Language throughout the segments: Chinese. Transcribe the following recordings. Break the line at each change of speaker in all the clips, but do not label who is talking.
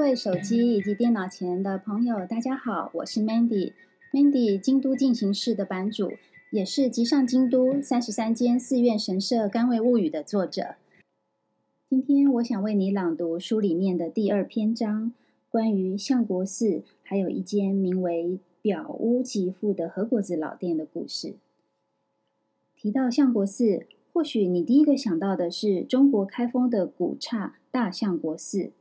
位手机以及电脑前的朋友，大家好，我是 Mandy。Mandy 京都进行式的版主，也是《集上京都三十三间寺院神社甘味物语》的作者。今天我想为你朗读书里面的第二篇章，关于相国寺，还有一间名为表屋吉富的和果子老店的故事。提到相国寺，或许你第一个想到的是中国开封的古刹大相国寺。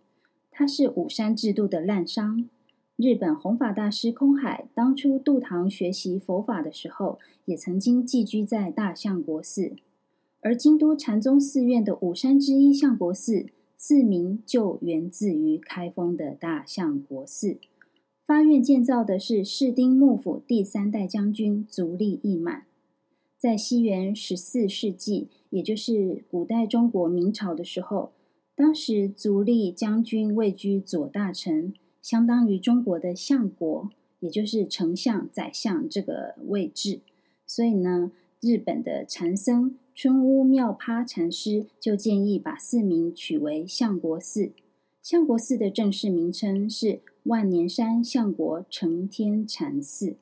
它是五山制度的滥觞。日本弘法大师空海当初渡唐学习佛法的时候，也曾经寄居在大相国寺。而京都禅宗寺院的五山之一相国寺，寺名就源自于开封的大相国寺。发愿建造的是室町幕府第三代将军足利义满。在西元十四世纪，也就是古代中国明朝的时候。当时足利将军位居左大臣，相当于中国的相国，也就是丞相、宰相这个位置。所以呢，日本的禅僧春屋妙趴禅师就建议把寺名取为相国寺。相国寺的正式名称是万年山相国承天禅寺。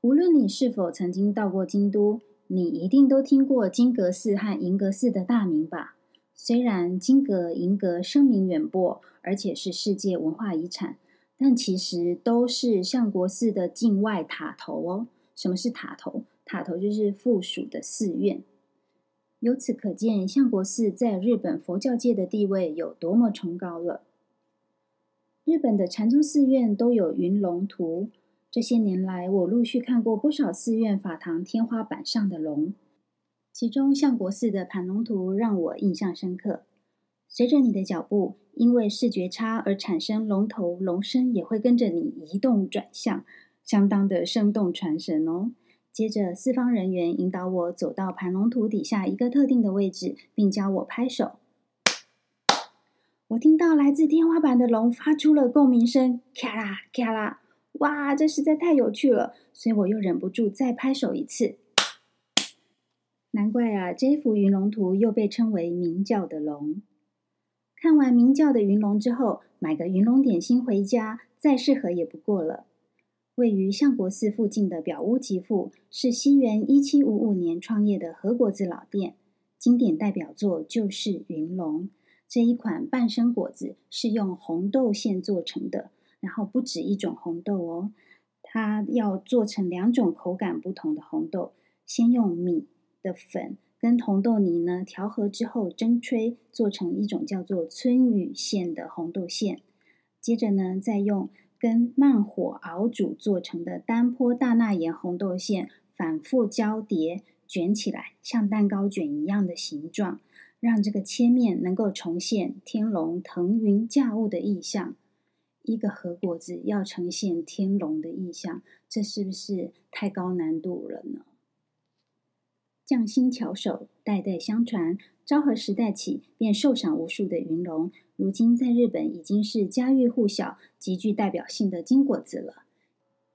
无论你是否曾经到过京都，你一定都听过金阁寺和银阁寺的大名吧？虽然金阁、银阁声名远播，而且是世界文化遗产，但其实都是相国寺的境外塔头哦。什么是塔头？塔头就是附属的寺院。由此可见，相国寺在日本佛教界的地位有多么崇高了。日本的禅宗寺院都有云龙图，这些年来，我陆续看过不少寺院法堂天花板上的龙。其中相国寺的盘龙图让我印象深刻。随着你的脚步，因为视觉差而产生龙头龙身，也会跟着你移动转向，相当的生动传神哦。接着，四方人员引导我走到盘龙图底下一个特定的位置，并教我拍手。我听到来自天花板的龙发出了共鸣声，咔啦咔啦，哇，这实在太有趣了，所以我又忍不住再拍手一次。难怪啊，这幅云龙图又被称为明教的龙。看完明教的云龙之后，买个云龙点心回家，再适合也不过了。位于相国寺附近的表屋吉富，是西元一七五五年创业的和果子老店，经典代表作就是云龙。这一款半生果子是用红豆馅做成的，然后不止一种红豆哦，它要做成两种口感不同的红豆，先用米。的粉跟红豆泥呢调和之后蒸吹，做成一种叫做春雨馅的红豆馅。接着呢，再用跟慢火熬煮做成的单坡大纳言红豆馅反复交叠卷起来，像蛋糕卷一样的形状，让这个切面能够重现天龙腾云驾雾的意象。一个和果子要呈现天龙的意象，这是不是太高难度了呢？匠心巧手，代代相传。昭和时代起便受赏无数的云龙，如今在日本已经是家喻户晓、极具代表性的金果子了。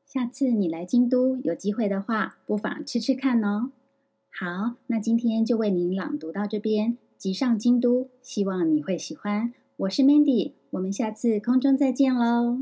下次你来京都有机会的话，不妨吃吃看哦。好，那今天就为您朗读到这边。即上京都，希望你会喜欢。我是 Mandy，我们下次空中再见喽。